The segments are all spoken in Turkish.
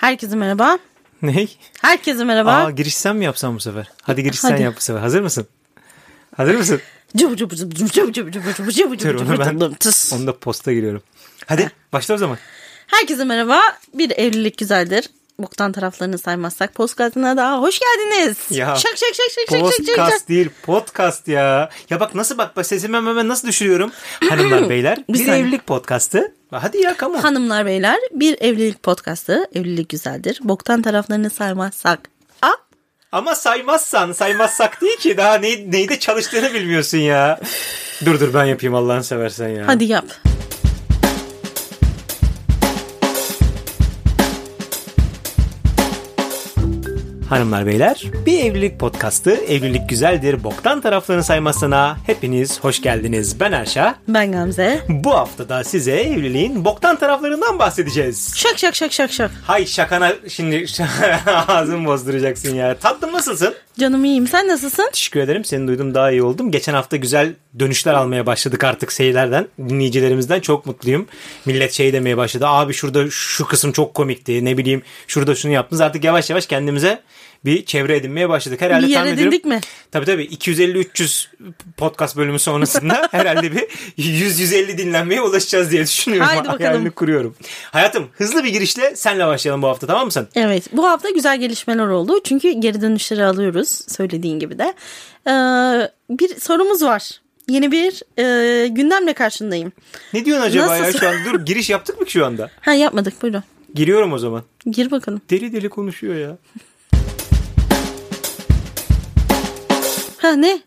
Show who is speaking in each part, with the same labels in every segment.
Speaker 1: Herkese merhaba.
Speaker 2: Ney?
Speaker 1: Herkese merhaba.
Speaker 2: Aa giriş sen mi yapsan bu sefer? Hadi giriş sen
Speaker 1: Hadi.
Speaker 2: yap bu sefer. Hazır mısın? Hazır mısın? Dur onu ben onu da posta giriyorum. Hadi başla o zaman.
Speaker 1: Herkese merhaba. Bir evlilik güzeldir. Boktan taraflarını saymazsak podcastına daha hoş geldiniz.
Speaker 2: Ya,
Speaker 1: şak şak şak şak şak şak şak.
Speaker 2: Podcast değil podcast ya. Ya bak nasıl bak, bak sesimi hemen nasıl düşürüyorum. Hanımlar beyler
Speaker 1: Bir
Speaker 2: bir, evlilik podcastı. Hadi ya come on.
Speaker 1: Hanımlar beyler bir evlilik podcastı. Evlilik güzeldir. Boktan taraflarını saymazsak. Aa,
Speaker 2: Ama saymazsan saymazsak değil ki daha ne, neyde çalıştığını bilmiyorsun ya. dur dur ben yapayım Allah'ını seversen ya.
Speaker 1: hadi yap.
Speaker 2: Hanımlar beyler bir evlilik podcastı evlilik güzeldir boktan taraflarını saymazsana hepiniz hoş geldiniz. Ben Erşa.
Speaker 1: Ben Gamze.
Speaker 2: Bu hafta da size evliliğin boktan taraflarından bahsedeceğiz.
Speaker 1: Şak şak şak şak şak.
Speaker 2: Hay şakana şimdi ağzımı bozduracaksın ya. Tatlım nasılsın?
Speaker 1: Canım iyiyim. Sen nasılsın?
Speaker 2: Teşekkür ederim. Seni duydum daha iyi oldum. Geçen hafta güzel dönüşler almaya başladık artık seyirlerden, dinleyicilerimizden. Çok mutluyum. Millet şey demeye başladı. Abi şurada şu kısım çok komikti. Ne bileyim şurada şunu yaptınız. Artık yavaş yavaş kendimize bir çevre edinmeye başladık. Herhalde
Speaker 1: Bir yer
Speaker 2: tahmin ediyorum-
Speaker 1: edindik mi?
Speaker 2: Tabii tabii 250-300 podcast bölümü sonrasında herhalde bir 100-150 dinlenmeye ulaşacağız diye düşünüyorum.
Speaker 1: Haydi bakalım.
Speaker 2: Hayalini kuruyorum. Hayatım hızlı bir girişle senle başlayalım bu hafta tamam mısın?
Speaker 1: Evet bu hafta güzel gelişmeler oldu. Çünkü geri dönüşleri alıyoruz söylediğin gibi de. Ee, bir sorumuz var. Yeni bir e, gündemle karşındayım.
Speaker 2: Ne diyorsun acaba ya
Speaker 1: Nasıl?
Speaker 2: şu an? Dur giriş yaptık mı şu anda?
Speaker 1: Ha yapmadık buyurun.
Speaker 2: Giriyorum o zaman.
Speaker 1: Gir bakalım.
Speaker 2: Deli deli konuşuyor ya.
Speaker 1: Ha ne?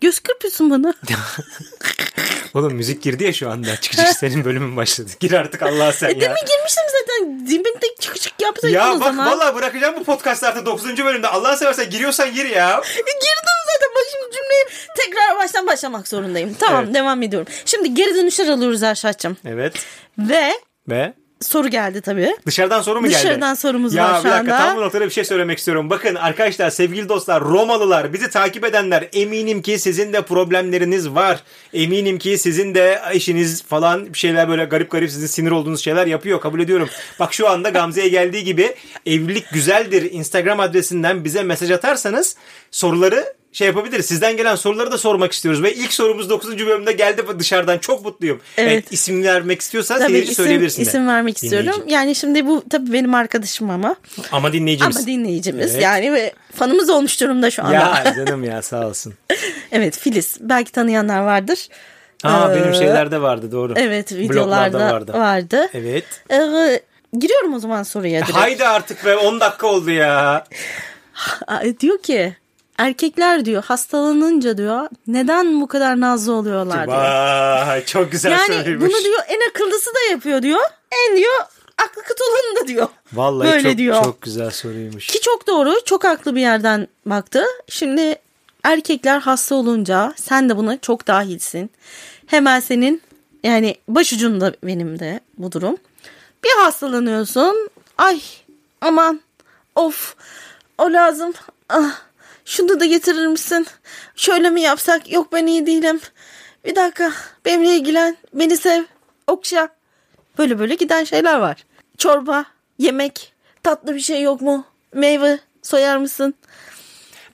Speaker 1: Göz kırpıyorsun bana.
Speaker 2: Oğlum müzik girdi ya şu anda. Çık çık senin bölümün başladı. Gir artık Allah sen ya.
Speaker 1: Demin girmiştim zaten. Dibinde çık çık yapsaydın
Speaker 2: Ya
Speaker 1: o
Speaker 2: bak
Speaker 1: zaman.
Speaker 2: vallahi bırakacağım bu podcast artık 9. bölümde. Allah'ını seversen giriyorsan gir ya.
Speaker 1: E, Girdim zaten. Bak şimdi cümleyi tekrar baştan başlamak zorundayım. Tamam
Speaker 2: Evet.
Speaker 1: devam ediyorum. Şimdi geri dönüşler alıyoruz Erşat'cığım.
Speaker 2: Evet.
Speaker 1: Ve
Speaker 2: Ve
Speaker 1: soru geldi tabii.
Speaker 2: dışarıdan soru mu geldi?
Speaker 1: Dışarıdan sorumuz
Speaker 2: ya
Speaker 1: var
Speaker 2: bir
Speaker 1: şu
Speaker 2: dakika
Speaker 1: anda.
Speaker 2: tam bu noktada bir şey söylemek istiyorum. Bakın arkadaşlar sevgili dostlar Romalılar bizi takip edenler eminim ki sizin de problemleriniz var. Eminim ki sizin de eşiniz falan bir şeyler böyle garip garip sizin sinir olduğunuz şeyler yapıyor kabul ediyorum. Bak şu anda Gamze'ye geldiği gibi evlilik güzeldir Instagram adresinden bize mesaj atarsanız soruları şey yapabiliriz. Sizden gelen soruları da sormak istiyoruz. Ve ilk sorumuz 9. bölümde geldi dışarıdan. Çok mutluyum.
Speaker 1: Evet.
Speaker 2: Evet, isim vermek istiyorsan
Speaker 1: Tabii
Speaker 2: seyirci
Speaker 1: isim,
Speaker 2: söyleyebilirsin de.
Speaker 1: isim vermek istiyorum.
Speaker 2: Dinleyici.
Speaker 1: Yani şimdi bu tabii benim arkadaşım ama.
Speaker 2: Ama dinleyicimiz.
Speaker 1: Ama dinleyicimiz
Speaker 2: Evet.
Speaker 1: yani ve fanımız olmuş durumda şu anda.
Speaker 2: Ya canım ya sağ olsun.
Speaker 1: evet Filiz. Belki tanıyanlar vardır.
Speaker 2: Aa
Speaker 1: Ee,
Speaker 2: benim şeylerde vardı doğru.
Speaker 1: Evet videolarda
Speaker 2: vardı.
Speaker 1: vardı.
Speaker 2: Evet.
Speaker 1: Ee, giriyorum o zaman soruya direkt.
Speaker 2: Haydi artık be 10 dakika oldu ya.
Speaker 1: Diyor ki erkekler diyor hastalanınca diyor neden bu kadar nazlı oluyorlar diyor.
Speaker 2: Vay çok güzel
Speaker 1: Yani
Speaker 2: söylüyormuş.
Speaker 1: bunu diyor en akıllısı da yapıyor diyor. En diyor aklı kıt olanı da diyor.
Speaker 2: Vallahi
Speaker 1: Böyle
Speaker 2: çok,
Speaker 1: diyor.
Speaker 2: çok güzel soruymuş.
Speaker 1: Ki çok doğru, çok haklı bir yerden baktı. Şimdi erkekler hasta olunca sen de buna çok dahilsin. Hemen senin yani başucunda benim de bu durum. Bir hastalanıyorsun. Ay aman of o lazım. Ah, şunu da getirir misin? Şöyle mi yapsak? Yok ben iyi değilim. Bir dakika benimle ilgilen. Beni sev. Okşa. Böyle böyle giden şeyler var. Çorba, yemek, tatlı bir şey yok mu? Meyve soyar mısın?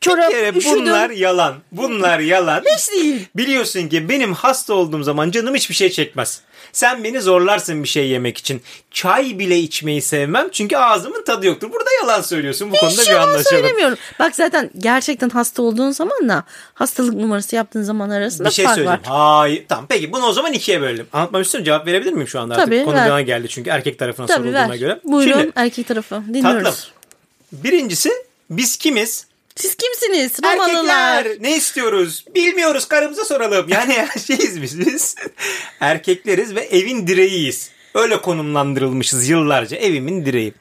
Speaker 1: Çorap,
Speaker 2: Bir kere
Speaker 1: üşüdüm.
Speaker 2: bunlar yalan. Bunlar yalan.
Speaker 1: Hiç değil.
Speaker 2: Biliyorsun ki benim hasta olduğum zaman canım hiçbir şey çekmez. Sen beni zorlarsın bir şey yemek için. Çay bile içmeyi sevmem çünkü ağzımın tadı yoktur. Burada yalan söylüyorsun. Bu konuda
Speaker 1: Hiç
Speaker 2: bir
Speaker 1: yalan
Speaker 2: anlaşalım.
Speaker 1: söylemiyorum. Bak zaten gerçekten hasta olduğun zamanla hastalık numarası yaptığın zaman arasında
Speaker 2: Bir şey
Speaker 1: fark
Speaker 2: söyleyeyim.
Speaker 1: var.
Speaker 2: Hayır. Tamam peki bunu o zaman ikiye bölelim. Anlatmam istiyorum. Cevap verebilir miyim şu anda artık?
Speaker 1: Tabii,
Speaker 2: Konu
Speaker 1: ver.
Speaker 2: bana geldi çünkü erkek tarafına
Speaker 1: Tabii
Speaker 2: sorulduğuna
Speaker 1: ver.
Speaker 2: göre.
Speaker 1: Buyurun
Speaker 2: Şimdi
Speaker 1: erkek tarafı dinliyoruz.
Speaker 2: tatlım. Birincisi biz kimiz?
Speaker 1: Siz kimsiniz? Romalılar.
Speaker 2: Erkekler ne istiyoruz? Bilmiyoruz karımıza soralım. Yani şeyiz biz biz. Erkekleriz ve evin direğiyiz. Öyle konumlandırılmışız yıllarca evimin direği.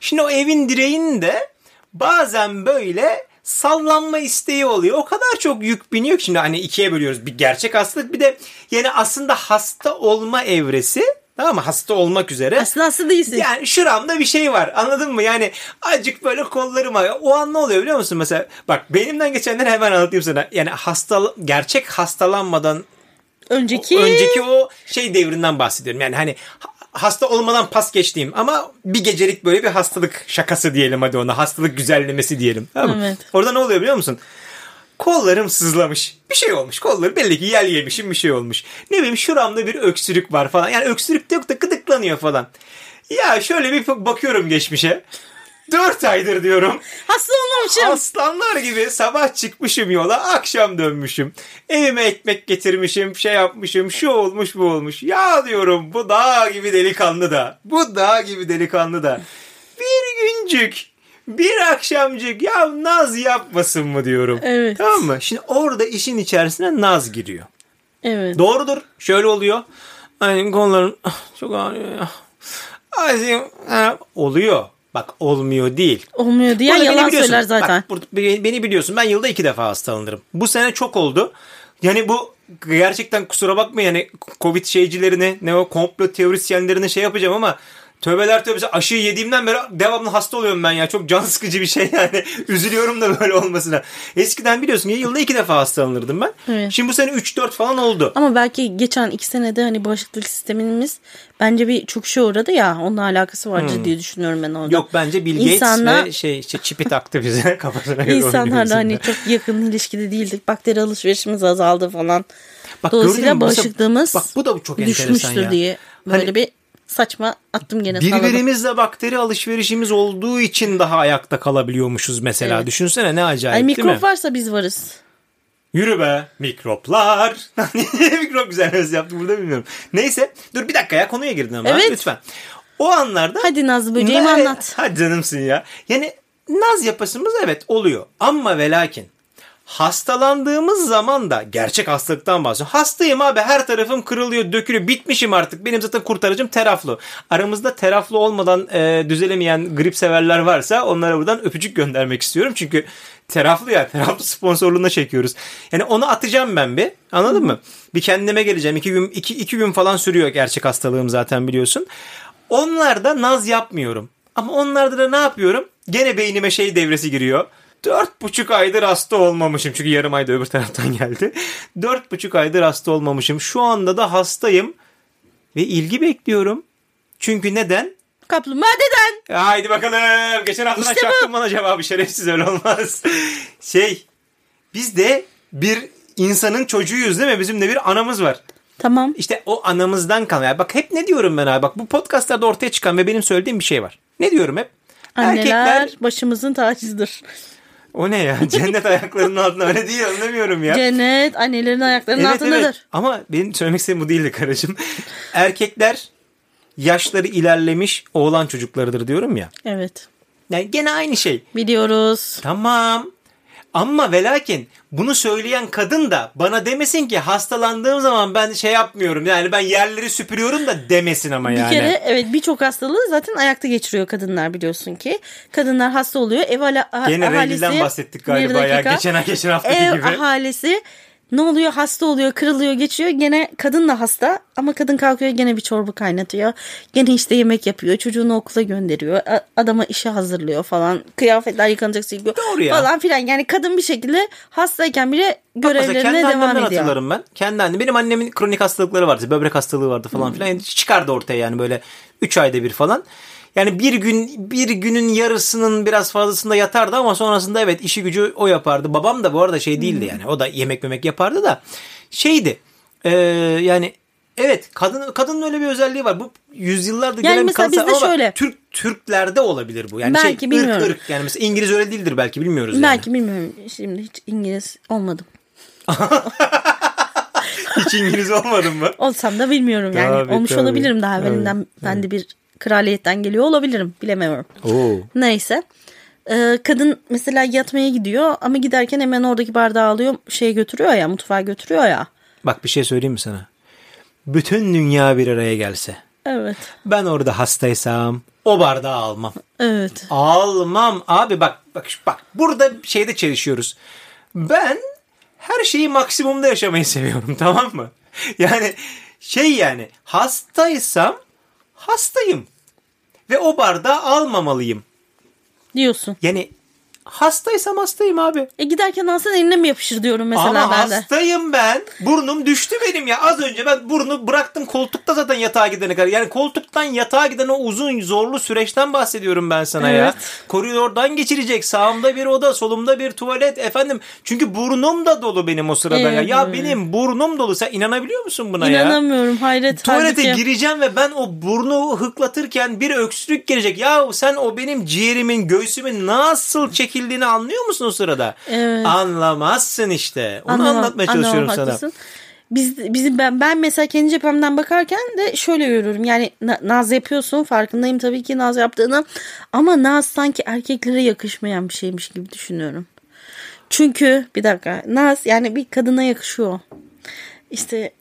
Speaker 2: Şimdi o evin direğinin de bazen böyle sallanma isteği oluyor. O kadar çok yük biniyor ki şimdi hani ikiye bölüyoruz. Bir gerçek hastalık bir de yani aslında hasta olma evresi Tamam mı? Hasta olmak üzere.
Speaker 1: Aslında hasta değilsin.
Speaker 2: Yani şuramda bir şey var. Anladın mı? Yani acık böyle kollarıma. O an ne oluyor biliyor musun? Mesela bak benimden geçenleri hemen anlatayım sana. Yani hasta gerçek hastalanmadan
Speaker 1: Önceki
Speaker 2: önceki o şey devrinden bahsediyorum. Yani hani ha- hasta olmadan pas geçtiğim ama bir gecelik böyle bir hastalık şakası diyelim hadi ona. Hastalık güzellemesi diyelim. Tamam mı?
Speaker 1: Evet.
Speaker 2: Orada ne oluyor biliyor musun? Kollarım sızlamış. Bir şey olmuş. Kolları belli ki yel yemişim bir şey olmuş. Ne bileyim şuramda bir öksürük var falan. Yani öksürük de yok da gıdıklanıyor falan. Ya şöyle bir bakıyorum geçmişe. Dört aydır diyorum.
Speaker 1: Hasta olmamışım.
Speaker 2: Aslanlar gibi sabah çıkmışım yola akşam dönmüşüm. Evime ekmek getirmişim şey yapmışım şu olmuş bu olmuş. Ya diyorum bu dağ gibi delikanlı da bu dağ gibi delikanlı da bir güncük bir akşamcık ya naz yapmasın mı diyorum.
Speaker 1: Evet.
Speaker 2: Tamam mı? Şimdi orada işin içerisine naz giriyor.
Speaker 1: Evet.
Speaker 2: Doğrudur. Şöyle oluyor. Hani kollarım çok ağrıyor ya. Ay, ha, oluyor. Bak olmuyor değil.
Speaker 1: Olmuyor diye
Speaker 2: Burada
Speaker 1: yalan söyler zaten.
Speaker 2: Bak, beni biliyorsun. Ben yılda iki defa hastalanırım. Bu sene çok oldu. Yani bu gerçekten kusura bakma yani Covid şeycilerini ne o komplo teorisyenlerini şey yapacağım ama Tövbeler tövbesi aşıyı yediğimden beri devamlı hasta oluyorum ben ya. Çok can sıkıcı bir şey yani. Üzülüyorum da böyle olmasına. Eskiden biliyorsun ya yılda iki defa hastalanırdım ben.
Speaker 1: Evet.
Speaker 2: Şimdi bu sene 3-4 falan oldu.
Speaker 1: Ama belki geçen iki senede hani bağışıklık sistemimiz bence bir çöküşe uğradı ya. Onunla alakası vardır diye düşünüyorum ben orada.
Speaker 2: Hmm. Yok bence Bill Gates
Speaker 1: İnsanlar-
Speaker 2: ve şey işte çipi taktı bize kafasına göre
Speaker 1: İnsanlarla hani çok yakın ilişkide değildik. Bakteri alışverişimiz azaldı falan.
Speaker 2: Bak,
Speaker 1: Dolayısıyla bağışıklığımız
Speaker 2: Bak bu da çok enteresan
Speaker 1: düşmüştür
Speaker 2: ya.
Speaker 1: diye böyle
Speaker 2: Hani-
Speaker 1: bir saçma attım gene salladım.
Speaker 2: Birbirimizle bakteri alışverişimiz olduğu için daha ayakta kalabiliyormuşuz mesela.
Speaker 1: Evet.
Speaker 2: Düşünsene ne acayip
Speaker 1: Ay
Speaker 2: değil mi?
Speaker 1: mikrop varsa biz varız.
Speaker 2: Yürü be mikroplar. Mikrop güzel öz yaptım burada bilmiyorum. Neyse dur bir dakika ya konuya girdin ama
Speaker 1: Evet.
Speaker 2: lütfen. O anlarda
Speaker 1: Hadi Nazlı böceğim
Speaker 2: Ne-
Speaker 1: anlat.
Speaker 2: Hadi canımsın ya. Yani naz yapasımız evet oluyor. Ama ve lakin hastalandığımız zaman da gerçek hastalıktan bahsediyorum. Hastayım abi her tarafım kırılıyor dökülüyor bitmişim artık. Benim zaten kurtarıcım teraflu. Aramızda teraflu olmadan e, düzelemeyen grip severler varsa onlara buradan öpücük göndermek istiyorum. Çünkü teraflu ya teraflu sponsorluğuna çekiyoruz. Yani onu atacağım ben bir anladın mı? Bir kendime geleceğim. iki gün, iki, iki gün falan sürüyor gerçek hastalığım zaten biliyorsun. Onlarda naz yapmıyorum. Ama onlarda da ne yapıyorum? Gene beynime şey devresi giriyor. Dört buçuk aydır hasta olmamışım. Çünkü yarım ayda öbür taraftan geldi. Dört buçuk aydır hasta olmamışım. Şu anda da hastayım. Ve ilgi bekliyorum. Çünkü neden?
Speaker 1: Kaplumbağa deden.
Speaker 2: Haydi bakalım. Geçen haftadan
Speaker 1: İşte bu.
Speaker 2: çaktın bana cevabı. Şerefsiz öyle olmaz. Şey. Biz de bir insanın çocuğuyuz değil mi? Bizim de bir anamız var.
Speaker 1: Tamam.
Speaker 2: İşte o anamızdan kalan. Bak hep ne diyorum ben abi. Bak bu podcastlarda ortaya çıkan ve benim söylediğim bir şey var. Ne diyorum hep?
Speaker 1: Anneler başımızın tacıdır.
Speaker 2: O ne ya? Cennet ayaklarının altında öyle değil anlamıyorum ya.
Speaker 1: Cennet annelerin ayaklarının
Speaker 2: evet
Speaker 1: altındadır.
Speaker 2: evet. Ama benim söylemek istediğim bu değildi karıcığım. Erkekler yaşları ilerlemiş oğlan çocuklarıdır diyorum ya.
Speaker 1: Evet.
Speaker 2: Yani gene aynı şey.
Speaker 1: Biliyoruz.
Speaker 2: Tamam. Ama ve lakin bunu söyleyen kadın da bana demesin ki hastalandığım zaman ben şey yapmıyorum. Yani ben yerleri süpürüyorum da demesin ama
Speaker 1: Bir
Speaker 2: yani.
Speaker 1: kere evet birçok hastalığı zaten ayakta geçiriyor kadınlar biliyorsun ki. Kadınlar hasta oluyor. Ev ala,
Speaker 2: Gene
Speaker 1: ahalisi.
Speaker 2: rengilden bahsettik galiba
Speaker 1: Bir
Speaker 2: ya. Geçen geçen haftaki
Speaker 1: Ev
Speaker 2: gibi.
Speaker 1: ahalisi ne oluyor hasta oluyor kırılıyor geçiyor gene kadın da hasta ama kadın kalkıyor gene bir çorba kaynatıyor gene işte yemek yapıyor çocuğunu okula gönderiyor adama işe hazırlıyor falan kıyafetler yıkanacak silgiyor
Speaker 2: Doğru ya.
Speaker 1: falan filan yani kadın bir şekilde hastayken bile görevlerine
Speaker 2: kendi
Speaker 1: devam ediyor.
Speaker 2: hatırlarım ben. Kendi annem. Benim annemin kronik hastalıkları vardı. Böbrek hastalığı vardı falan filan. Yani çıkardı ortaya yani böyle 3 ayda bir falan. Yani bir gün bir günün yarısının biraz fazlasında yatardı ama sonrasında evet işi gücü o yapardı. Babam da bu arada şey değildi yani. O da yemek memek yapardı da şeydi. Ee, yani evet kadın kadının öyle bir özelliği var. Bu yüzyıllardır
Speaker 1: Yani
Speaker 2: gelen bir kanser ama
Speaker 1: şöyle.
Speaker 2: Türk Türklerde olabilir bu. Yani
Speaker 1: Belki,
Speaker 2: şey,
Speaker 1: bilmiyorum.
Speaker 2: ırk ırk yani mesela İngiliz öyle değildir belki bilmiyoruz yani.
Speaker 1: Belki bilmiyorum şimdi hiç İngiliz olmadım.
Speaker 2: Hiç İngiliz olmadın mı?
Speaker 1: Olsam da bilmiyorum yani.
Speaker 2: Tabii,
Speaker 1: Olmuş
Speaker 2: tabii.
Speaker 1: olabilirim daha evvelinden. Ben de bir kraliyetten geliyor olabilirim. Bilemiyorum.
Speaker 2: Oo.
Speaker 1: Neyse. Ee, kadın mesela yatmaya gidiyor ama giderken hemen oradaki bardağı alıyor şey götürüyor ya mutfağa götürüyor ya.
Speaker 2: Bak bir şey söyleyeyim mi sana? Bütün dünya bir araya gelse.
Speaker 1: Evet.
Speaker 2: Ben orada hastaysam o bardağı almam.
Speaker 1: Evet.
Speaker 2: Almam. Abi bak bak bak burada şeyde çelişiyoruz. Ben her şeyi maksimumda yaşamayı seviyorum tamam mı? Yani şey yani hastaysam hastayım. Ve o bardağı almamalıyım.
Speaker 1: Diyorsun.
Speaker 2: Yani Hastaysam hastayım abi.
Speaker 1: E giderken alsan eline mi yapışır diyorum mesela
Speaker 2: Ama
Speaker 1: ben de.
Speaker 2: hastayım ben. Burnum düştü benim ya. Az önce ben burnu bıraktım koltukta zaten yatağa gidene kadar. Yani koltuktan yatağa giden o uzun zorlu süreçten bahsediyorum ben sana ya. Koridordan geçirecek. Sağımda bir oda, solumda bir tuvalet efendim. Çünkü burnum da dolu benim o sırada ya. Ya
Speaker 1: Evet.
Speaker 2: benim burnum dolu. Sen inanabiliyor musun buna ya?
Speaker 1: İnanamıyorum hayret.
Speaker 2: Tuvalete
Speaker 1: halbuki.
Speaker 2: gireceğim ve ben o burnu hıklatırken bir öksürük gelecek. Ya sen o benim ciğerimin, göğsümün nasıl çekildiğini anlıyor musun o sırada?
Speaker 1: Evet.
Speaker 2: Anlamazsın işte. Onu
Speaker 1: Anlamam,
Speaker 2: anlatmaya çalışıyorum
Speaker 1: anlamam,
Speaker 2: sana.
Speaker 1: haklısın. Biz, bizim ben, ben mesela kendi cephemden bakarken de şöyle görüyorum. Yani na- naz yapıyorsun farkındayım tabii ki naz yaptığını. Ama naz sanki erkeklere yakışmayan bir şeymiş gibi düşünüyorum. Çünkü bir dakika naz yani bir kadına yakışıyor. İşte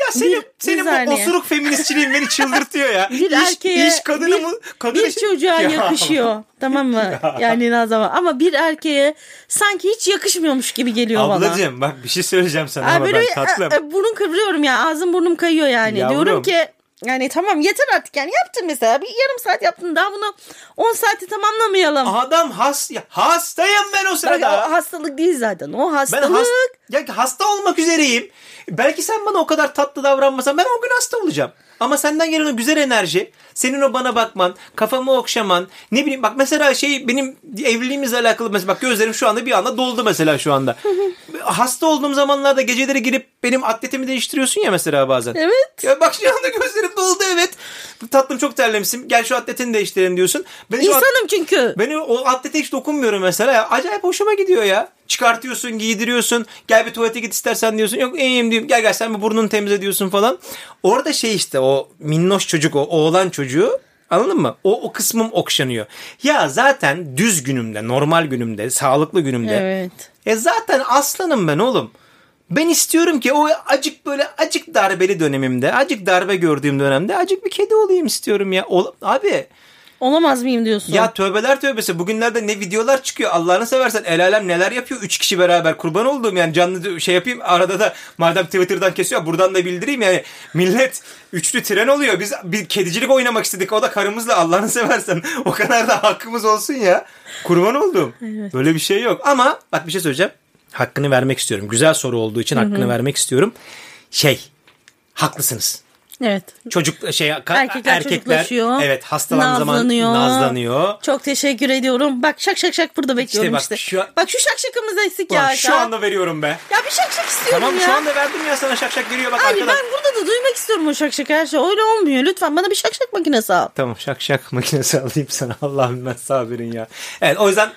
Speaker 2: Ya senin,
Speaker 1: Bir- bir
Speaker 2: senin bu
Speaker 1: saniye.
Speaker 2: osuruk feministçiliğin beni çıldırtıyor ya.
Speaker 1: bir
Speaker 2: İş-
Speaker 1: erkeğe
Speaker 2: iş kadını
Speaker 1: bir,
Speaker 2: mı? Kadını
Speaker 1: bir çocuğa
Speaker 2: Ya.
Speaker 1: yakışıyor. tamam mı? Yani naz ama. Ama bir erkeğe sanki hiç yakışmıyormuş gibi geliyor bana.
Speaker 2: Ablacığım bak bir şey söyleyeceğim sana
Speaker 1: Aa,
Speaker 2: ama
Speaker 1: böyle
Speaker 2: ben
Speaker 1: bir-
Speaker 2: tatlım.
Speaker 1: e, e, burun kıvırıyorum ya. Ağzım burnum kayıyor yani.
Speaker 2: Yavrum.
Speaker 1: Diyorum ki yani tamam yeter artık yani yaptın mesela bir yarım saat yaptın daha bunu 10 saati tamamlamayalım.
Speaker 2: Adam has, ya, hastayım ben o
Speaker 1: Bak,
Speaker 2: sırada.
Speaker 1: o hastalık değil zaten o
Speaker 2: Ben
Speaker 1: hastalık.
Speaker 2: hasta, ya hasta olmak üzereyim. Belki sen bana o kadar tatlı davranmasan ben o gün hasta olacağım. Ama senden gelen o güzel enerji, senin o bana bakman, kafamı okşaman, ne bileyim bak mesela şey benim evliliğimizle alakalı mesela bak gözlerim şu anda bir anda doldu mesela şu anda. hasta olduğum zamanlarda geceleri girip benim atletimi değiştiriyorsun ya mesela bazen.
Speaker 1: Evet.
Speaker 2: Ya bak şu anda gözlerim doldu evet. Tatlım çok terlemişsin. Gel şu atletini değiştirelim diyorsun. Ben o at-
Speaker 1: İnsanım çünkü.
Speaker 2: ben o atlete hiç dokunmuyorum mesela. Ya. Acayip hoşuma gidiyor ya. Çıkartıyorsun, giydiriyorsun. Gel bir tuvalete git istersen diyorsun. Yok iyiyim diyorum. Gel gel sen bir burnunu temizle diyorsun falan. Orada şey işte o minnoş çocuk o oğlan çocuğu Anladın mı? O, o kısmım okşanıyor. Ya zaten düz günümde, normal günümde, sağlıklı günümde.
Speaker 1: Evet.
Speaker 2: E zaten aslanım ben oğlum. Ben istiyorum ki o acık böyle acık darbeli dönemimde, acık darbe gördüğüm dönemde acık bir kedi olayım istiyorum ya. Ol- Abi
Speaker 1: Olamaz mıyım diyorsun?
Speaker 2: ya tövbeler tövbesi. Bugünlerde ne videolar çıkıyor. Allah'ını seversen el alem neler yapıyor. Üç kişi beraber kurban olduğum yani canlı şey yapayım. Arada da madem Twitter'dan kesiyor buradan da bildireyim yani. Millet üçlü tren oluyor. Biz bir kedicilik oynamak istedik. O da karımızla Allah'ını seversen. O kadar da hakkımız olsun ya. Kurban oldum. Böyle bir şey yok. Ama bak bir şey söyleyeceğim. Hakkını vermek istiyorum. Güzel soru olduğu için hakkını vermek istiyorum. Şey haklısınız.
Speaker 1: Evet.
Speaker 2: Çocuk şey
Speaker 1: Erkekler,
Speaker 2: erkekler evet hastalandığı zaman
Speaker 1: nazlanıyor. Çok teşekkür ediyorum. Bak şak şak şak burada bekliyorum
Speaker 2: bak
Speaker 1: işte.
Speaker 2: şu an-
Speaker 1: Bak şu şak şakımız eksik ya.
Speaker 2: şu anda veriyorum be.
Speaker 1: Ya bir şak şak istiyorum
Speaker 2: Tamam
Speaker 1: ya.
Speaker 2: şu anda verdim ya sana şak şak geliyor bak
Speaker 1: Abi
Speaker 2: arkadan.
Speaker 1: ben burada da duymak istiyorum o şak şak her şey. Öyle olmuyor. Lütfen bana bir şak şak makinesi al.
Speaker 2: Tamam şak şak makinesi alayım sana Allah'ım ben sabirin ya. Evet o yüzden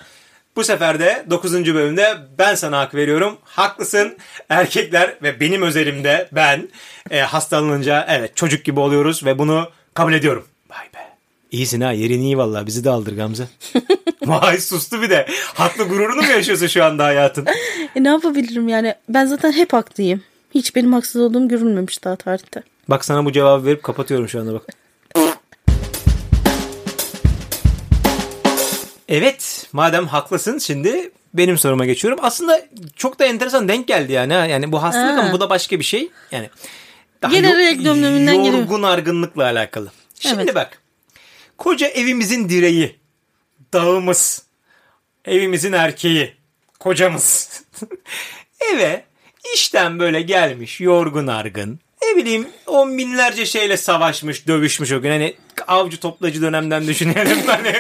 Speaker 2: bu sefer de 9. bölümde ben sana hak veriyorum. Haklısın erkekler ve benim özelimde ben e, hastalanınca evet çocuk gibi oluyoruz ve bunu kabul ediyorum. Vay be. İyisin ha yerin iyi vallahi bizi de aldır Gamze. Vay sustu bir de. Haklı gururunu mu yaşıyorsun şu anda hayatın?
Speaker 1: E ne yapabilirim yani? Ben zaten hep haklıyım. Hiç benim haksız olduğum görülmemiş daha tarihte.
Speaker 2: Bak sana bu cevabı verip kapatıyorum şu anda bak. Evet madem haklısın şimdi benim soruma geçiyorum. Aslında çok da enteresan denk geldi yani. ha. Yani bu hastalık
Speaker 1: Ha.
Speaker 2: ama bu da başka bir şey. Yani daha
Speaker 1: Gene renk dönemünden geliyor.
Speaker 2: Yorgun argınlıkla alakalı. Şimdi
Speaker 1: Evet.
Speaker 2: bak. Koca evimizin direği. Dağımız. Evimizin erkeği. Kocamız. Eve işten böyle gelmiş yorgun argın. Ne bileyim on binlerce şeyle savaşmış, dövüşmüş o gün. Hani avcı toplacı dönemden düşünelim. Hani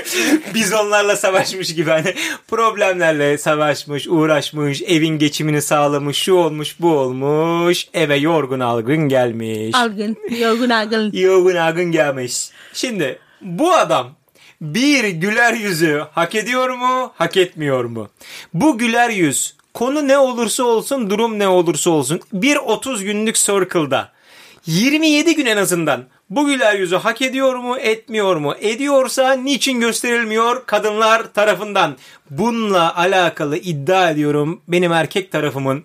Speaker 2: biz onlarla savaşmış gibi hani problemlerle savaşmış, uğraşmış, evin geçimini sağlamış, şu olmuş, bu olmuş. Eve yorgun argın gelmiş.
Speaker 1: Algın. Yorgun algın.
Speaker 2: Yorgun argın gelmiş. Şimdi bu adam bir güler yüzü hak ediyor mu, hak etmiyor mu? Bu güler yüz konu ne olursa olsun, durum ne olursa olsun bir 30 günlük circle'da 27 gün en azından bu güler yüzü hak ediyor mu, etmiyor mu? Ediyorsa niçin gösterilmiyor kadınlar tarafından? Bununla alakalı iddia ediyorum benim erkek tarafımın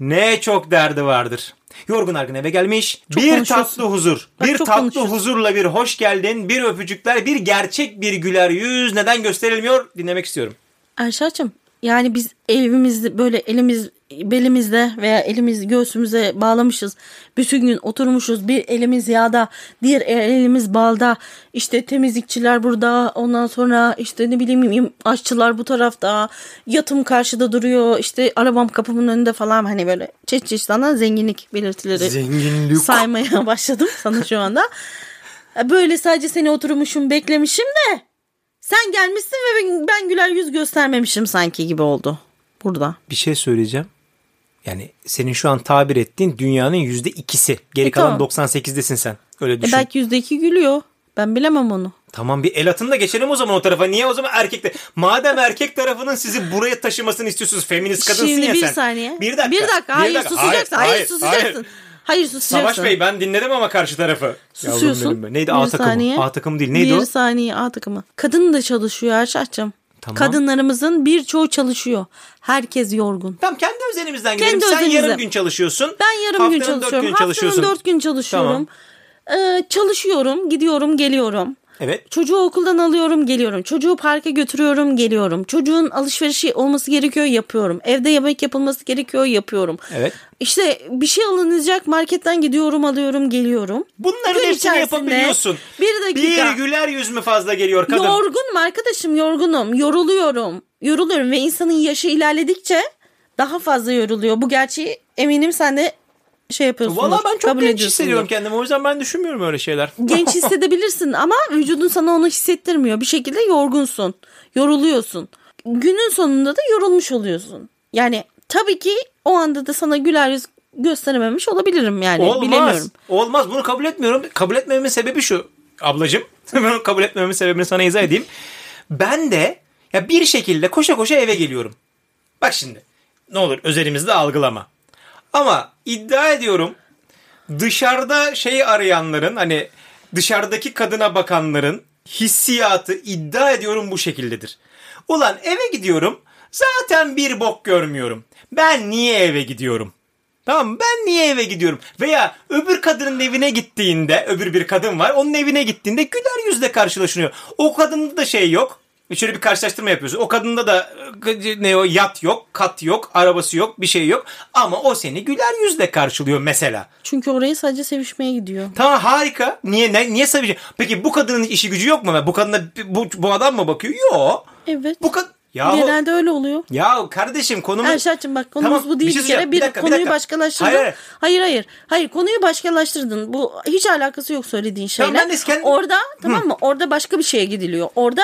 Speaker 2: ne çok derdi vardır. Yorgun argın eve gelmiş.
Speaker 1: Çok
Speaker 2: bir tatlı huzur.
Speaker 1: Bak,
Speaker 2: bir tatlı huzurla bir hoş geldin, bir öpücükler, bir gerçek bir güler yüz neden gösterilmiyor dinlemek istiyorum.
Speaker 1: Ayşe'cim yani biz evimizde böyle elimiz belimizde veya elimiz göğsümüze bağlamışız. Bütün gün oturmuşuz. Bir elimiz yağda, diğer elimiz balda. İşte temizlikçiler burada. Ondan sonra işte ne bileyim aşçılar bu tarafta. Yatım karşıda duruyor. İşte arabam kapımın önünde falan hani böyle çeşit çeşit sana zenginlik belirtileri
Speaker 2: Zenginlik.
Speaker 1: saymaya başladım sana şu anda. Böyle sadece seni oturmuşum beklemişim de sen gelmişsin ve ben, ben güler yüz göstermemişim sanki gibi oldu burada.
Speaker 2: Bir şey söyleyeceğim. Yani senin şu an tabir ettiğin dünyanın yüzde ikisi. Geri
Speaker 1: E,
Speaker 2: kalan
Speaker 1: tamam.
Speaker 2: 98'desin sen. Öyle
Speaker 1: E
Speaker 2: düşün.
Speaker 1: belki yüzde iki gülüyor. Ben bilemem onu.
Speaker 2: Tamam bir el atın da geçelim o zaman o tarafa. Niye o zaman erkekte? Madem erkek tarafının sizi buraya taşımasını istiyorsunuz. Feminist kadınsın
Speaker 1: Şimdi
Speaker 2: ya
Speaker 1: bir
Speaker 2: sen.
Speaker 1: saniye.
Speaker 2: Bir dakika.
Speaker 1: Bir dakika. Hayır susacaksın. Hayır, susacaksın. Hayır, susacaksın.
Speaker 2: Savaş Bey ben dinledim ama karşı tarafı.
Speaker 1: Susuyorsun.
Speaker 2: Neydi
Speaker 1: Bir
Speaker 2: A takımı?
Speaker 1: saniye.
Speaker 2: A takımı değil. Neydi
Speaker 1: bir
Speaker 2: o?
Speaker 1: saniye A takımı. Kadın da çalışıyor Erşah'cığım.
Speaker 2: Tamam.
Speaker 1: Kadınlarımızın birçoğu çalışıyor. Herkes yorgun.
Speaker 2: Tamam kendi özelimizden
Speaker 1: Kendi
Speaker 2: gidelim. Sen yarım gün çalışıyorsun.
Speaker 1: Ben yarım
Speaker 2: Haftanın
Speaker 1: gün
Speaker 2: dört
Speaker 1: çalışıyorum.
Speaker 2: gün
Speaker 1: Haftanın dört gün çalışıyorum. Ee, çalışıyorum, gidiyorum, geliyorum.
Speaker 2: Evet.
Speaker 1: Çocuğu okuldan alıyorum, geliyorum. Çocuğu parka götürüyorum, geliyorum. Çocuğun alışverişi olması gerekiyor, yapıyorum. Evde yemek yapılması gerekiyor, yapıyorum.
Speaker 2: Evet.
Speaker 1: İşte bir şey alınacak marketten gidiyorum, alıyorum, geliyorum.
Speaker 2: Bunların
Speaker 1: Gün
Speaker 2: hepsini yapabiliyorsun.
Speaker 1: Bir dakika.
Speaker 2: Bir güler yüz mü fazla geliyor kadın?
Speaker 1: Yorgunum arkadaşım, yorgunum. Yoruluyorum. Yoruluyorum ve insanın yaşı ilerledikçe daha fazla yoruluyor. Bu gerçeği eminim sen de şey yapıyorsun.
Speaker 2: Valla ben çok genç hissediyorum kendimi. O yüzden ben düşünmüyorum öyle şeyler.
Speaker 1: Genç hissedebilirsin ama vücudun sana onu hissettirmiyor. Bir şekilde yorgunsun, yoruluyorsun. Günün sonunda da yorulmuş oluyorsun. Yani tabii ki o anda da sana güler yüz gösterememiş olabilirim yani
Speaker 2: Olmaz.
Speaker 1: bilemiyorum.
Speaker 2: Olmaz. Bunu kabul etmiyorum. Kabul etmememin sebebi şu. Ablacığım. Ben kabul etmememin sebebini sana izah edeyim. Ben de ya bir şekilde koşa koşa eve geliyorum. Bak şimdi. Ne olur özelimizde algılama. Ama iddia ediyorum dışarıda şey arayanların hani dışarıdaki kadına bakanların hissiyatı iddia ediyorum bu şekildedir. Ulan eve gidiyorum zaten bir bok görmüyorum. Ben niye eve gidiyorum? Tamam ben niye eve gidiyorum? Veya öbür kadının evine gittiğinde öbür bir kadın var onun evine gittiğinde güler yüzle karşılaşılıyor. O kadında da şey yok. Şöyle bir karşılaştırma yapıyorsun. O kadında da e, ne o yat yok, kat yok, arabası yok, bir şey yok. Ama o seni güler yüzle karşılıyor mesela.
Speaker 1: Çünkü oraya sadece sevişmeye gidiyor.
Speaker 2: Tamam harika. Niye ne, niye sevecek? Peki bu kadının işi gücü yok mu? Bu kadına bu, bu adam mı bakıyor? Yok.
Speaker 1: Evet.
Speaker 2: Bu kad ya
Speaker 1: Genelde öyle oluyor.
Speaker 2: ya kardeşim konumuz
Speaker 1: Erşat'cığım bak konumuz
Speaker 2: Tamam,
Speaker 1: bu değil
Speaker 2: bir şey
Speaker 1: bir kere. Bir,
Speaker 2: Bir dakika, bir
Speaker 1: konuyu
Speaker 2: dakika.
Speaker 1: başkalaştırdın.
Speaker 2: Hayır,
Speaker 1: Hayır, hayır hayır. konuyu başkalaştırdın. Bu hiç alakası yok söylediğin şeyle.
Speaker 2: Tamam, ben de kendim-
Speaker 1: Orada tamam mı? Orada başka bir şeye gidiliyor. Orada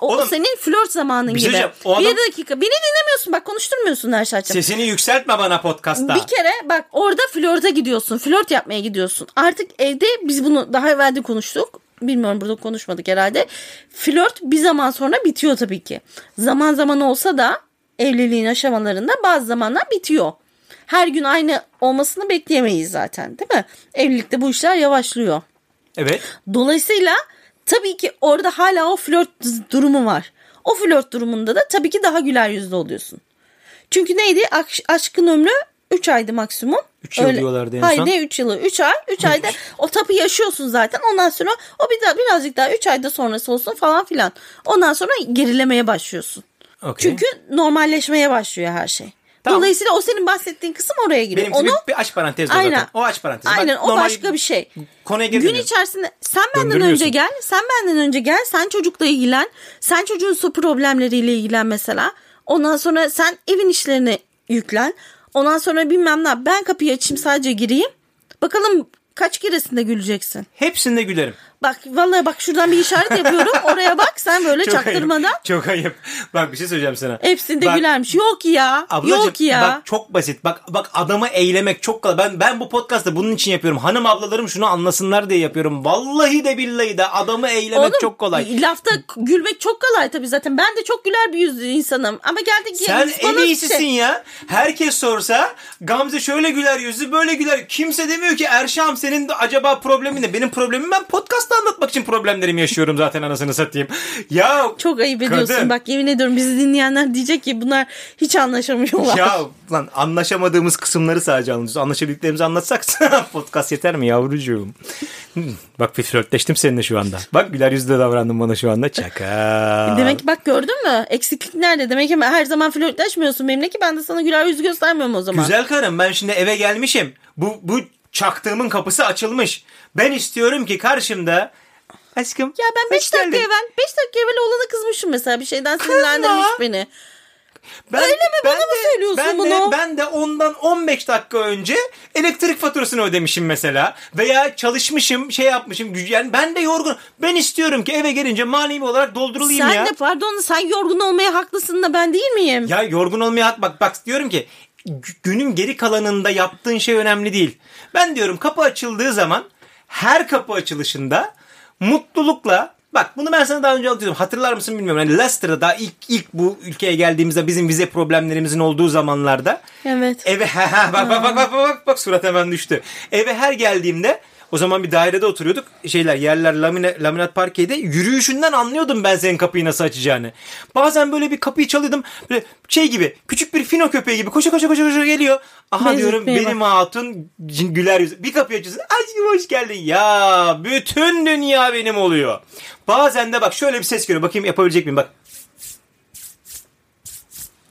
Speaker 1: o
Speaker 2: Oğlum,
Speaker 1: senin flört zamanın
Speaker 2: bir şey
Speaker 1: gibi.
Speaker 2: O
Speaker 1: Bir
Speaker 2: adam-
Speaker 1: dakika. Beni dinlemiyorsun. Bak konuşturmuyorsun Erşat'cığım.
Speaker 2: sesini yükseltme bana podcast'ta.
Speaker 1: Bir kere bak orada flörte gidiyorsun. Flört yapmaya gidiyorsun. Artık evde biz bunu daha evvel de konuştuk. Bilmiyorum burada konuşmadık herhalde. Flört bir zaman sonra bitiyor tabii ki. Zaman zaman olsa da evliliğin aşamalarında bazı zamanlar bitiyor. Her gün aynı olmasını bekleyemeyiz zaten değil mi? Evlilikte bu işler yavaşlıyor.
Speaker 2: Evet.
Speaker 1: Dolayısıyla tabii ki orada hala o flört durumu var. O flört durumunda da tabii ki daha güler yüzlü oluyorsun. Çünkü neydi? Aş- aşkın ömrü 3 aydı maksimum.
Speaker 2: Üç yıl diyorlardı en
Speaker 1: Hayır
Speaker 2: son.
Speaker 1: ne 3 yılı? 3 ay. 3 ayda o tapı yaşıyorsun zaten. Ondan sonra o bir daha birazcık daha 3 ayda sonrası olsun falan filan. Ondan sonra gerilemeye başlıyorsun.
Speaker 2: Okey.
Speaker 1: Çünkü normalleşmeye başlıyor her şey.
Speaker 2: Tamam.
Speaker 1: Dolayısıyla o senin bahsettiğin kısım oraya giriyor.
Speaker 2: Benimki
Speaker 1: Onu
Speaker 2: bir, aç parantez o
Speaker 1: Aynen.
Speaker 2: zaten. O aç parantez. Bak,
Speaker 1: Aynen o
Speaker 2: normal-
Speaker 1: başka bir şey.
Speaker 2: Konuya
Speaker 1: Gün içerisinde sen benden önce gel. Sen benden önce gel. Sen çocukla ilgilen. Sen çocuğun su problemleriyle ilgilen mesela. Ondan sonra sen evin işlerine yüklen. Ondan sonra bilmem ne. Ben kapıyı açayım sadece gireyim. Bakalım kaç keresinde güleceksin.
Speaker 2: Hepsinde gülerim.
Speaker 1: Bak vallahi bak şuradan bir işaret yapıyorum. Oraya bak sen böyle
Speaker 2: Çok
Speaker 1: çaktırmadan.
Speaker 2: ayıp. Çok ayıp. Bak bir şey söyleyeceğim sana.
Speaker 1: Hepsinde
Speaker 2: Bak,
Speaker 1: gülermiş. Yok ya.
Speaker 2: Ablacığım,
Speaker 1: yok ya.
Speaker 2: Bak çok basit. Bak bak adamı eylemek çok kolay. Ben ben bu podcast'ı bunun için yapıyorum. Hanım ablalarım şunu anlasınlar diye yapıyorum. Vallahi de billahi de adamı eylemek
Speaker 1: Oğlum,
Speaker 2: çok kolay.
Speaker 1: Lafta gülmek çok kolay tabii zaten. Ben de çok güler bir yüzlü insanım. Ama geldik
Speaker 2: Sen en iyisisin
Speaker 1: şey-
Speaker 2: ya. Herkes sorsa Gamze şöyle güler yüzü böyle güler. Kimse demiyor ki Erşam senin de acaba problemin ne? Benim problemim ben podcast podcast'ta anlatmak için problemlerimi yaşıyorum zaten anasını satayım. Ya
Speaker 1: Çok ayıp ediyorsun.
Speaker 2: Kadın.
Speaker 1: Bak yemin ediyorum bizi dinleyenler diyecek ki bunlar hiç anlaşamıyorlar.
Speaker 2: Ya lan anlaşamadığımız kısımları sadece anlatıyoruz. Anlaşabildiklerimizi anlatsak podcast yeter mi yavrucuğum? Hmm, Bak bir flörtleştim seninle şu anda. Bak güler yüzlü davrandım bana şu anda. Çaka.
Speaker 1: Demek ki bak gördün mü? Eksiklik nerede? Demek ki her zaman flörtleşmiyorsun benimle ki ben de sana güler yüz göstermiyorum o zaman.
Speaker 2: Güzel karım ben şimdi eve gelmişim. Bu, bu çaktığımın kapısı açılmış. Ben istiyorum ki karşımda aşkım.
Speaker 1: Ya ben 5
Speaker 2: hoş
Speaker 1: dakika
Speaker 2: geldin.
Speaker 1: evvel 5 dakika evvel oğlana kızmışım mesela bir şeyden sinirlendirmiş beni.
Speaker 2: Ben,
Speaker 1: Öyle mi? Bana mı söylüyorsun
Speaker 2: ben
Speaker 1: bunu?
Speaker 2: De, ben de ondan 15 dakika önce elektrik faturasını ödemişim mesela. Veya çalışmışım, şey yapmışım. Yani ben de yorgun. Ben istiyorum ki eve gelince manevi olarak doldurulayım
Speaker 1: Sen
Speaker 2: ya.
Speaker 1: de pardon sen yorgun olmaya haklısın da ben değil miyim?
Speaker 2: Ya yorgun olmaya hak bak bak diyorum ki gü- günün geri kalanında yaptığın şey önemli değil. Ben diyorum kapı açıldığı zaman her kapı açılışında mutlulukla bak bunu ben sana daha önce anlatıyordum. Hatırlar mısın bilmiyorum. Hani Leicester'da daha ilk ilk bu ülkeye geldiğimizde bizim vize problemlerimizin olduğu zamanlarda
Speaker 1: Evet.
Speaker 2: Eve bak bak bak bak bak bak surat hemen düştü. Eve her geldiğimde o zaman bir dairede oturuyorduk. Şeyler yerler lamine, laminat parkeydi. Yürüyüşünden anlıyordum ben senin kapıyı nasıl açacağını. Bazen böyle bir kapıyı çalıyordum. Böyle şey gibi küçük bir fino köpeği gibi koşa koşa koşa koşa geliyor. Aha
Speaker 1: Benzetmeye
Speaker 2: diyorum
Speaker 1: bak.
Speaker 2: benim hatun güler yüzü. Bir kapıyı açıyorsun. Aşkım hoş geldin. Ya bütün dünya benim oluyor. Bazen de bak şöyle bir ses geliyor. Bakayım yapabilecek miyim? Bak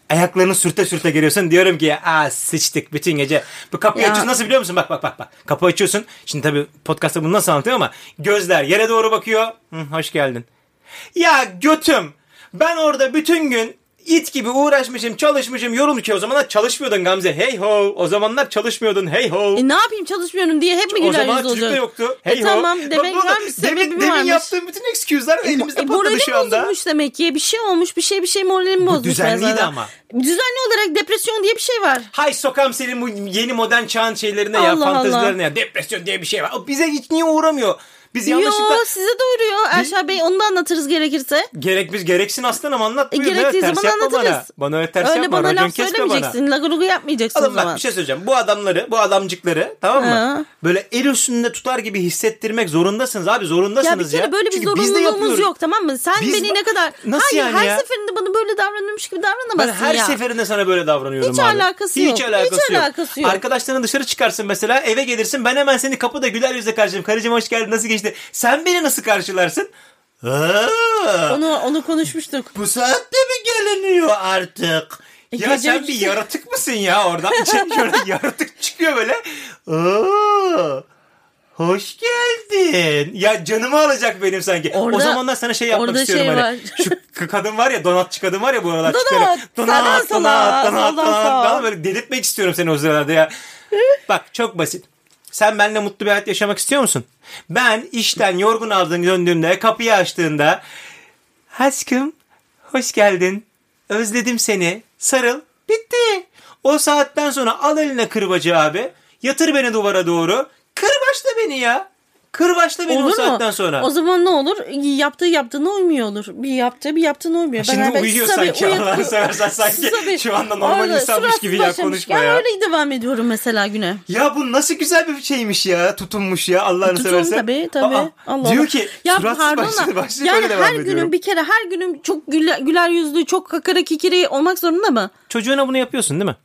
Speaker 2: ayaklarını sürte sürte geliyorsun. Diyorum ki aa sıçtık bütün gece. Bu kapıyı
Speaker 1: Ya.
Speaker 2: açıyorsun nasıl biliyor musun? Bak bak bak bak. Kapı açıyorsun. Şimdi tabii podcast'ta bunu nasıl anlatıyorum ama gözler yere doğru bakıyor. Hı, hoş geldin. Ya götüm. Ben orada bütün gün it gibi uğraşmışım, çalışmışım, yorulmuş ki o zamanlar çalışmıyordun Gamze. Hey ho. O zamanlar çalışmıyordun. Hey ho.
Speaker 1: E ne yapayım çalışmıyorum diye hep mi
Speaker 2: o
Speaker 1: güler yüz
Speaker 2: çocuk da
Speaker 1: olacak?
Speaker 2: yoktu.
Speaker 1: E
Speaker 2: Hey ho.
Speaker 1: tamam,
Speaker 2: Bak
Speaker 1: demek
Speaker 2: burada
Speaker 1: varmış,
Speaker 2: Demin,
Speaker 1: sebebi
Speaker 2: demin
Speaker 1: varmış.
Speaker 2: yaptığım bütün excuse'ler elimizde
Speaker 1: E,
Speaker 2: patladı
Speaker 1: moralim
Speaker 2: şu anda.
Speaker 1: bozulmuş demek ki. Bir şey olmuş. Bir şey bir şey moralim bozmuş.
Speaker 2: düzenliydi ama.
Speaker 1: Düzenli olarak depresyon diye bir şey var.
Speaker 2: Hay sokam senin bu yeni modern çağın şeylerine ya
Speaker 1: Allah
Speaker 2: fantezilerine ya depresyon diye bir şey var. O bize hiç niye uğramıyor? Biz yanlışlıkla
Speaker 1: Yo size de uğruyor. Erşah Bey onu da anlatırız gerekirse.
Speaker 2: gerek biz gereksin aslanım anlat
Speaker 1: E, gerektiği zaman anlatırız.
Speaker 2: Bana. bana öyle ters
Speaker 1: Öyle
Speaker 2: yapma.
Speaker 1: bana
Speaker 2: racon
Speaker 1: laf
Speaker 2: bana.
Speaker 1: söylemeyeceksin. Lagalugu yapmayacaksın o
Speaker 2: Oğlum bak
Speaker 1: zaman.
Speaker 2: bir şey söyleyeceğim. Bu adamları, bu adamcıkları tamam mı?
Speaker 1: Ha.
Speaker 2: Böyle el üstünde tutar gibi hissettirmek zorundasınız abi.
Speaker 1: Ya
Speaker 2: zorundasınız
Speaker 1: bir
Speaker 2: ya.
Speaker 1: böyle bir
Speaker 2: Çünkü
Speaker 1: zorunluluğumuz yok tamam mı? Sen
Speaker 2: Biz
Speaker 1: beni ne kadar...
Speaker 2: Nasıl
Speaker 1: Hayır
Speaker 2: yani
Speaker 1: her
Speaker 2: ya?
Speaker 1: seferinde bana böyle davranıyormuş gibi
Speaker 2: Ben
Speaker 1: davranamazsın
Speaker 2: her
Speaker 1: ya.
Speaker 2: seferinde sana böyle davranıyorum
Speaker 1: Hiç
Speaker 2: abi.
Speaker 1: alakası yok.
Speaker 2: Hiç alakası
Speaker 1: Hiç
Speaker 2: yok.
Speaker 1: alakası yok.
Speaker 2: Arkadaşların dışarı çıkarsın mesela eve gelirsin ben hemen seni kapıda güler yüzle karşılarım. Karıcığım hoş geldin nasıl geçti? Sen beni nasıl karşılarsın? Aa,
Speaker 1: Onu, onu konuşmuştuk.
Speaker 2: bu saatte mi geliniyor artık?
Speaker 1: E,
Speaker 2: Ya sen bir yaratık mısın ya oradan? Şöyle yaratık çıkıyor böyle. Aa, hoş geldin. Ya canımı alacak benim sanki. o
Speaker 1: Orada-
Speaker 2: zamanlar sana şey yapmak istiyorum
Speaker 1: şey
Speaker 2: hani.
Speaker 1: var.
Speaker 2: Şu kadın var ya donatçı kadın var ya bu aralar
Speaker 1: Donat, sağdan
Speaker 2: Donat, donat, donat, donat,
Speaker 1: sağa.
Speaker 2: donat. Böyle delirtmek istiyorum seni o sırada ya. Bak çok basit. Sen benimle mutlu bir hayat yaşamak istiyor musun? Ben işten yorgun aldığım döndüğümde kapıyı açtığında aşkım hoş geldin özledim seni sarıl bitti. O saatten sonra al eline kırbacı abi yatır beni duvara doğru kırbaçla beni ya. Kırbaçla beni o
Speaker 1: Olur mu?
Speaker 2: saatten sonra.
Speaker 1: O zaman ne olur? Yaptığı yaptığına uymuyor olur. Bir yaptığı bir yaptığına uymuyor.
Speaker 2: Şimdi
Speaker 1: Beraber
Speaker 2: uyuyor sanki
Speaker 1: uyan-
Speaker 2: Allah'ını seversen sanki
Speaker 1: susa bir-
Speaker 2: şu anda normal
Speaker 1: Orada
Speaker 2: insanmış gibi ya konuşma ya.
Speaker 1: Öyle devam ediyorum mesela güne.
Speaker 2: Ya bu nasıl güzel bir şeymiş ya tutunmuş ya Allah'ını
Speaker 1: Tutun
Speaker 2: seversen.
Speaker 1: tabii tabii.
Speaker 2: Aa,
Speaker 1: Allah
Speaker 2: diyor ki
Speaker 1: ya
Speaker 2: suratsız başladı başlayıp
Speaker 1: yani her
Speaker 2: ediyorum.
Speaker 1: günün bir kere her günüm çok güler, güler yüzlü çok kakara kikiri olmak zorunda mı?
Speaker 2: Çocuğuna bunu yapıyorsun değil mi?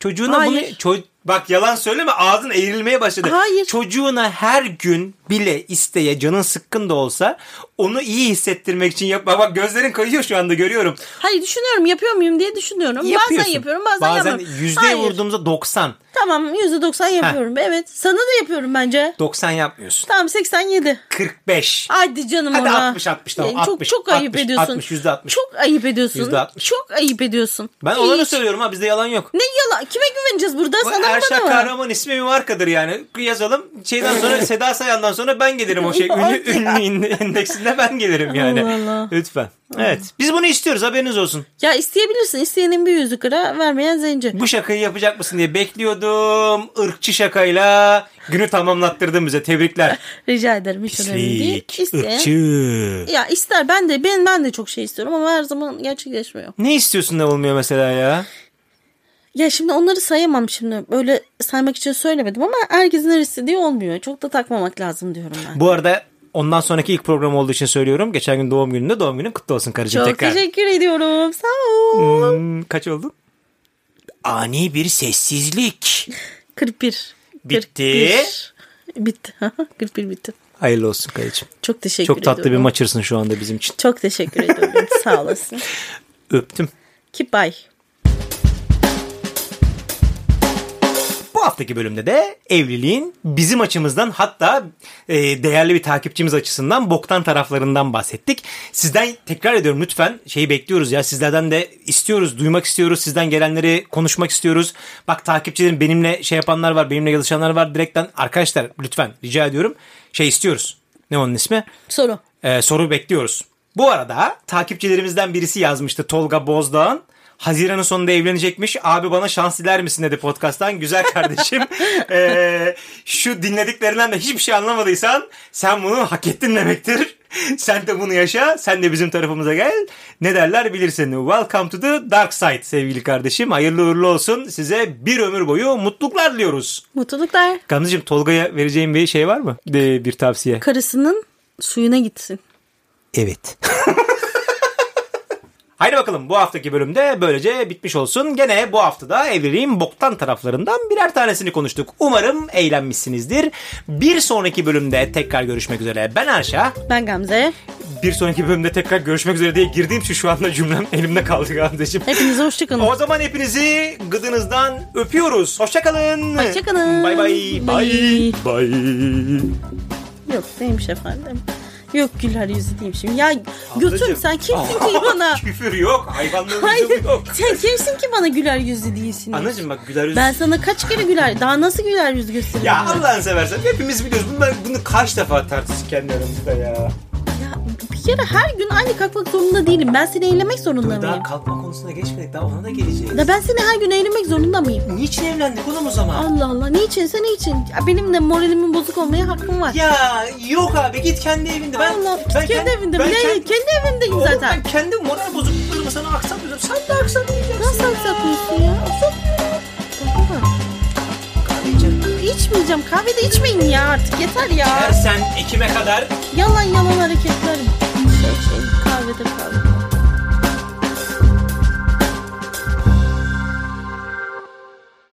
Speaker 2: Çocuğuna
Speaker 1: Hayır.
Speaker 2: bunu ço- bak yalan söyleme ağzın eğrilmeye başladı.
Speaker 1: Hayır.
Speaker 2: Çocuğuna her gün bile isteye canın sıkkın da olsa onu iyi hissettirmek için yap. Bak, bak gözlerin kayıyor şu anda görüyorum.
Speaker 1: Hayır düşünüyorum yapıyor muyum diye düşünüyorum.
Speaker 2: Yapıyorsun.
Speaker 1: Bazen yapıyorum bazen,
Speaker 2: Bazen
Speaker 1: yapmıyorum.
Speaker 2: yüzdeye
Speaker 1: Hayır.
Speaker 2: vurduğumuzda 90.
Speaker 1: Tamam %90 yapıyorum. Evet sana da yapıyorum bence.
Speaker 2: 90 yapmıyorsun.
Speaker 1: Tamam 87.
Speaker 2: 45.
Speaker 1: Hadi canım
Speaker 2: Hadi
Speaker 1: ona.
Speaker 2: 60 60 tamam.
Speaker 1: Ee,
Speaker 2: 60,
Speaker 1: çok çok ayıp
Speaker 2: 60,
Speaker 1: ediyorsun.
Speaker 2: 60 yüzde 60.
Speaker 1: Çok ayıp ediyorsun.
Speaker 2: Yüzde altmış.
Speaker 1: Çok ayıp ediyorsun.
Speaker 2: Ben olanı
Speaker 1: Hiç.
Speaker 2: söylüyorum ha bizde yalan yok.
Speaker 1: Ne yalan? Kime güveneceğiz burada?
Speaker 2: Bu
Speaker 1: Sana
Speaker 2: Erşak
Speaker 1: bana?
Speaker 2: Kahraman ismi bir markadır yani. Yazalım. Şeyden sonra Seda Sayan'dan sonra ben gelirim o şey. Ünlü, ünlü indeksinde ben gelirim yani.
Speaker 1: Allah Allah.
Speaker 2: Lütfen. Evet. Biz bunu istiyoruz haberiniz olsun.
Speaker 1: Ya isteyebilirsin. İsteyenin bir yüzü kıra, vermeyen zenci.
Speaker 2: Bu şakayı yapacak mısın diye bekliyordum. Irkçı şakayla günü tamamlattırdın bize. Tebrikler.
Speaker 1: Rica ederim. Hiç önemli değil.
Speaker 2: Pislik.
Speaker 1: İsteyen.
Speaker 2: Irkçı.
Speaker 1: Ya ister ben de ben ben de çok şey istiyorum ama her zaman gerçekleşmiyor.
Speaker 2: Ne istiyorsun da olmuyor mesela ya?
Speaker 1: Ya şimdi onları sayamam şimdi. Böyle saymak için söylemedim ama herkesin her istediği olmuyor. Çok da takmamak lazım diyorum ben.
Speaker 2: Bu arada Ondan sonraki ilk program olduğu için söylüyorum. Geçen gün doğum gününde doğum günün kutlu olsun karıcığım
Speaker 1: Çok
Speaker 2: tekrar.
Speaker 1: teşekkür ediyorum. Sağ ol.
Speaker 2: Hmm, kaç oldun? Ani bir sessizlik.
Speaker 1: 41.
Speaker 2: Bitti.
Speaker 1: 41. Bitti. 41 bitti.
Speaker 2: Hayırlı olsun karıcığım.
Speaker 1: Çok teşekkür
Speaker 2: Çok
Speaker 1: ediyorum.
Speaker 2: tatlı bir maçırsın şu anda bizim için.
Speaker 1: Çok teşekkür ediyorum. Sağ olasın.
Speaker 2: Öptüm.
Speaker 1: Ki bye.
Speaker 2: Haftaki bölümde de evliliğin bizim açımızdan hatta e, değerli bir takipçimiz açısından boktan taraflarından bahsettik. Sizden tekrar ediyorum lütfen şeyi bekliyoruz ya sizlerden de istiyoruz, duymak istiyoruz. Sizden gelenleri konuşmak istiyoruz. Bak takipçilerim benimle şey yapanlar var, benimle yazışanlar var. Direkten arkadaşlar lütfen rica ediyorum şey istiyoruz. Ne onun ismi?
Speaker 1: Soru.
Speaker 2: Ee, soru bekliyoruz. Bu arada takipçilerimizden birisi yazmıştı Tolga Bozdağ'ın. Haziran'ın sonunda evlenecekmiş. Abi bana şans diler misin dedi podcast'tan. Güzel kardeşim. Ee, şu dinlediklerinden de hiçbir şey anlamadıysan sen bunu hak ettin demektir. sen de bunu yaşa. Sen de bizim tarafımıza gel. Ne derler bilirsin. Welcome to the dark side sevgili kardeşim. Hayırlı uğurlu olsun. Size bir ömür boyu mutluluklar diliyoruz.
Speaker 1: Mutluluklar.
Speaker 2: Gamzeciğim Tolga'ya vereceğim bir şey var mı? De, bir tavsiye.
Speaker 1: Karısının suyuna gitsin.
Speaker 2: Evet. Haydi bakalım bu haftaki bölümde böylece bitmiş olsun. Gene bu haftada evliliğin boktan taraflarından birer tanesini konuştuk. Umarım eğlenmişsinizdir. Bir sonraki bölümde tekrar görüşmek üzere. Ben Arşa.
Speaker 1: Ben Gamze.
Speaker 2: Bir sonraki bölümde tekrar görüşmek üzere diye girdiğim için şu anda cümlem elimde kaldı Gamzeciğim.
Speaker 1: Hepinize hoşçakalın.
Speaker 2: O zaman hepinizi gıdınızdan öpüyoruz. Hoşçakalın.
Speaker 1: Hoşçakalın.
Speaker 2: Bay bay. Bay bay.
Speaker 1: Yok değilmiş efendim. Yok güler yüzü değilmiş. Ya götür sen kimsin ki bana?
Speaker 2: Küfür yok. Hayvanlığın
Speaker 1: Hayır
Speaker 2: yok.
Speaker 1: sen kimsin ki bana güler yüzlü değilsin?
Speaker 2: Anacığım bak güler yüz.
Speaker 1: Ben sana kaç kere güler, daha nasıl güler yüz gösteririm?
Speaker 2: Ya
Speaker 1: ben?
Speaker 2: Allah'ını seversen hepimiz biliyoruz. Bunu, bunu kaç defa tartıştık kendi aramızda ya.
Speaker 1: Ya bir kere her gün aynı kalkmak zorunda değilim. Ben seni eğlemek zorunda
Speaker 2: Daha
Speaker 1: mıyım?
Speaker 2: kalkma konusuna geçmedik. Daha ona da geleceğiz.
Speaker 1: Ya ben seni her gün eğlemek zorunda mıyım?
Speaker 2: Niçin evlendik oğlum o zaman?
Speaker 1: Allah Allah. Niçinse niçin? Ya benim de moralimin bozuk olmaya hakkım var.
Speaker 2: Ya yok abi git kendi evinde. Ben,
Speaker 1: Allah
Speaker 2: ben
Speaker 1: kendi evimde
Speaker 2: ben
Speaker 1: bile kendi- evimdeyim
Speaker 2: Oğlum
Speaker 1: zaten.
Speaker 2: ben kendi moral bozukluklarımı sana aksatmıyorum. Sen de aksatmayacaksın.
Speaker 1: Nasıl aksatmıyorsun ya? Baba,
Speaker 2: Kahve içelim.
Speaker 1: İçmeyeceğim. Kahve de içmeyin ya artık. Yeter ya.
Speaker 2: Her sen Ekim'e kadar
Speaker 1: Yalan yalan hareketler. Şey, şey, kahvede kahve.